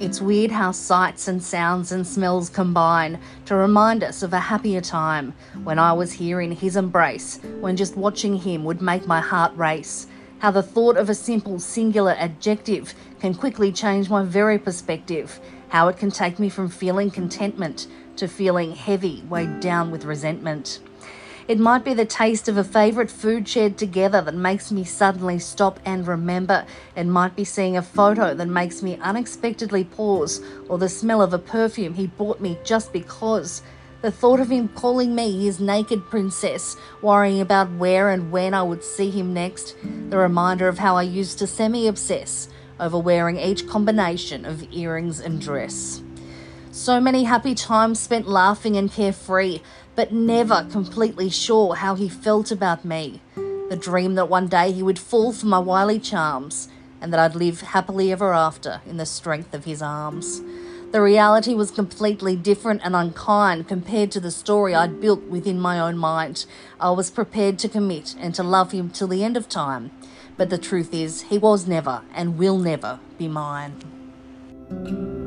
It's weird how sights and sounds and smells combine to remind us of a happier time when I was here in his embrace, when just watching him would make my heart race. How the thought of a simple singular adjective can quickly change my very perspective. How it can take me from feeling contentment to feeling heavy, weighed down with resentment. It might be the taste of a favourite food shared together that makes me suddenly stop and remember. It might be seeing a photo that makes me unexpectedly pause, or the smell of a perfume he bought me just because. The thought of him calling me his naked princess, worrying about where and when I would see him next. The reminder of how I used to semi obsess over wearing each combination of earrings and dress. So many happy times spent laughing and carefree, but never completely sure how he felt about me. The dream that one day he would fall for my wily charms, and that I'd live happily ever after in the strength of his arms. The reality was completely different and unkind compared to the story I'd built within my own mind. I was prepared to commit and to love him till the end of time, but the truth is, he was never and will never be mine.